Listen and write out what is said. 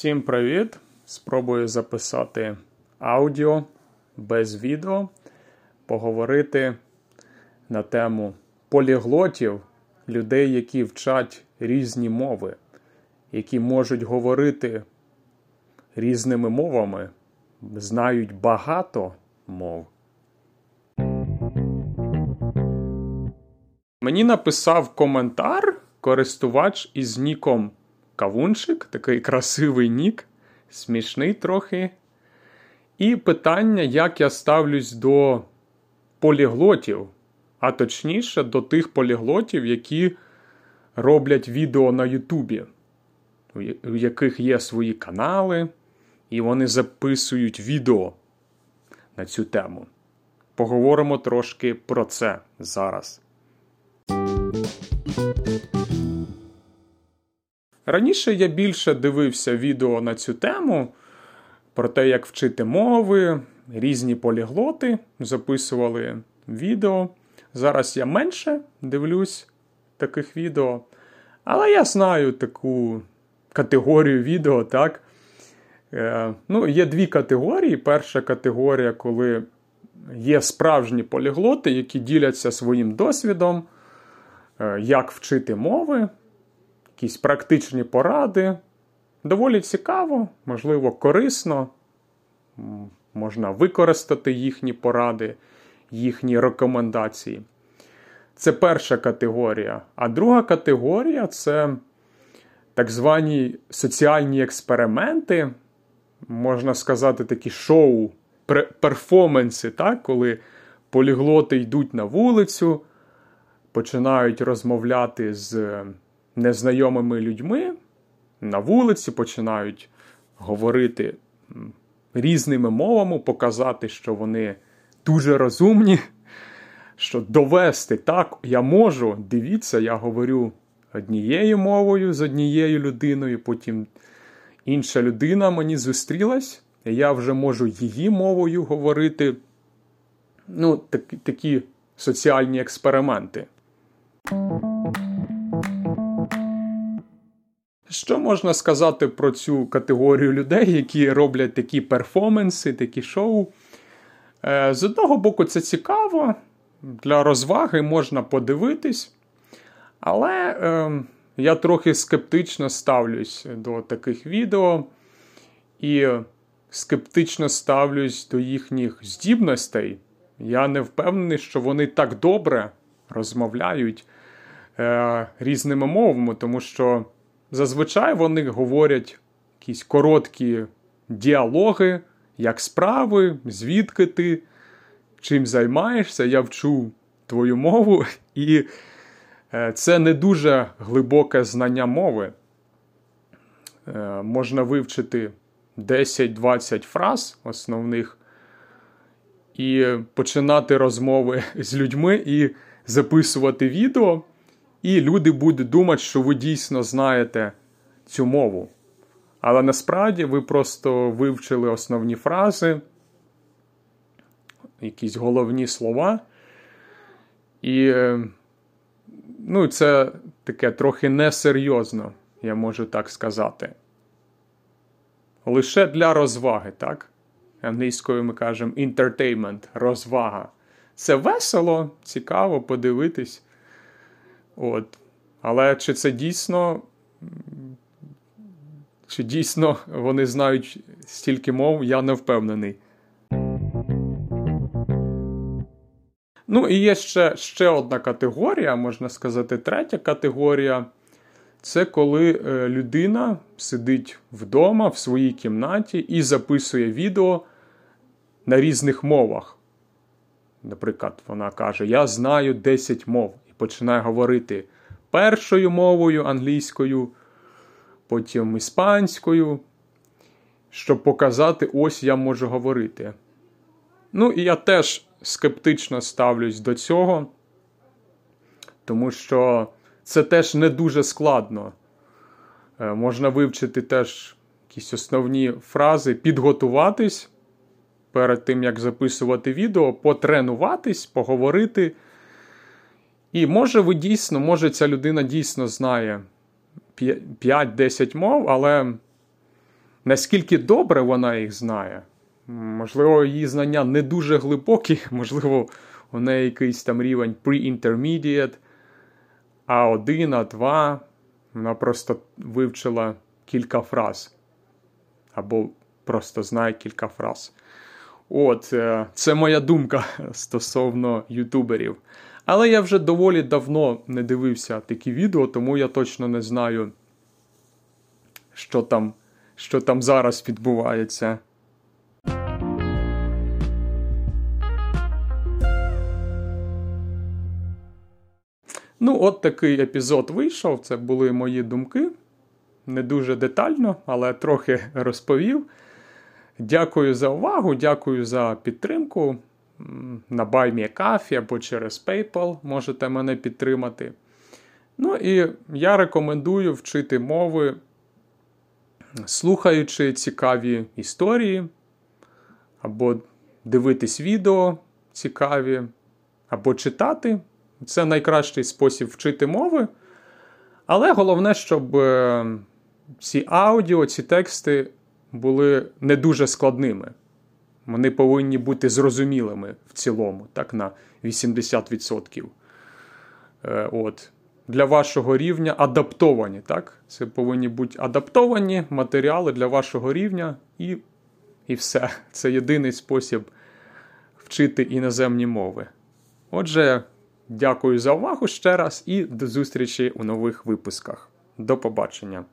Всім привіт! Спробую записати аудіо без відео, поговорити на тему поліглотів, людей, які вчать різні мови, які можуть говорити різними мовами, знають багато мов. Мені написав коментар користувач із ніком Кавунчик, такий красивий нік, смішний трохи. І питання, як я ставлюсь до поліглотів, а точніше, до тих поліглотів, які роблять відео на Ютубі, у яких є свої канали, і вони записують відео на цю тему. Поговоримо трошки про це зараз. Раніше я більше дивився відео на цю тему про те, як вчити мови, різні поліглоти записували відео. Зараз я менше дивлюсь таких відео. Але я знаю таку категорію відео, так? Е, ну, Є дві категорії. Перша категорія, коли є справжні поліглоти, які діляться своїм досвідом, е, як вчити мови якісь практичні поради. Доволі цікаво, можливо, корисно. Можна використати їхні поради, їхні рекомендації. Це перша категорія. А друга категорія це так звані соціальні експерименти, можна сказати, такі шоу, перформанси, так? коли поліглоти йдуть на вулицю, починають розмовляти з незнайомими людьми на вулиці починають говорити різними мовами, показати, що вони дуже розумні, що довести так, я можу. Дивіться, я говорю однією мовою з однією людиною, потім інша людина мені зустрілась, і я вже можу її мовою говорити. Ну, так, такі соціальні експерименти. Що можна сказати про цю категорію людей, які роблять такі перформанси, такі шоу? Е, з одного боку, це цікаво, для розваги можна подивитись, але е, я трохи скептично ставлюсь до таких відео і скептично ставлюсь до їхніх здібностей. Я не впевнений, що вони так добре розмовляють е, різними мовами, тому що. Зазвичай вони говорять якісь короткі діалоги, як справи, звідки ти, чим займаєшся, я вчу твою мову, і е, це не дуже глибоке знання мови. Е, можна вивчити 10-20 фраз основних і починати розмови з людьми і записувати відео. І люди будуть думати, що ви дійсно знаєте цю мову. Але насправді ви просто вивчили основні фрази, якісь головні слова. І е, ну, це таке трохи несерйозно, я можу так сказати. Лише для розваги, так? Англійською ми кажемо entertainment, розвага. Це весело, цікаво подивитись. От. Але чи це дійсно? Чи дійсно вони знають стільки мов, я не впевнений. Ну, і є ще ще одна категорія, можна сказати, третя категорія це коли е, людина сидить вдома в своїй кімнаті і записує відео на різних мовах. Наприклад, вона каже: Я знаю 10 мов починає говорити першою мовою англійською, потім іспанською, щоб показати, ось я можу говорити. Ну, і я теж скептично ставлюсь до цього, тому що це теж не дуже складно. Е, можна вивчити теж якісь основні фрази, підготуватись перед тим, як записувати відео, потренуватись, поговорити. І може ви дійсно, може ця людина дійсно знає 5-10 мов, але наскільки добре вона їх знає. Можливо, її знання не дуже глибокі, можливо, у неї якийсь там рівень pre-intermediate, А1, А2. Вона просто вивчила кілька фраз. Або просто знає кілька фраз. От, е, це моя думка стосовно ютуберів. Але я вже доволі давно не дивився такі відео, тому я точно не знаю, що там, що там зараз відбувається. Ну, от такий епізод вийшов. Це були мої думки. Не дуже детально, але трохи розповів. Дякую за увагу, дякую за підтримку. На BuyMeACoffee або через PayPal можете мене підтримати. Ну і я рекомендую вчити мови, слухаючи цікаві історії, або дивитись відео цікаві, або читати. Це найкращий спосіб вчити мови. Але головне, щоб е, ці аудіо, ці тексти були не дуже складними. Вони повинні бути зрозумілими в цілому, так, на 80%. Е, от. Для вашого рівня адаптовані. так? Це повинні бути адаптовані матеріали для вашого рівня, і, і все. Це єдиний спосіб вчити іноземні мови. Отже, дякую за увагу ще раз і до зустрічі у нових випусках. До побачення!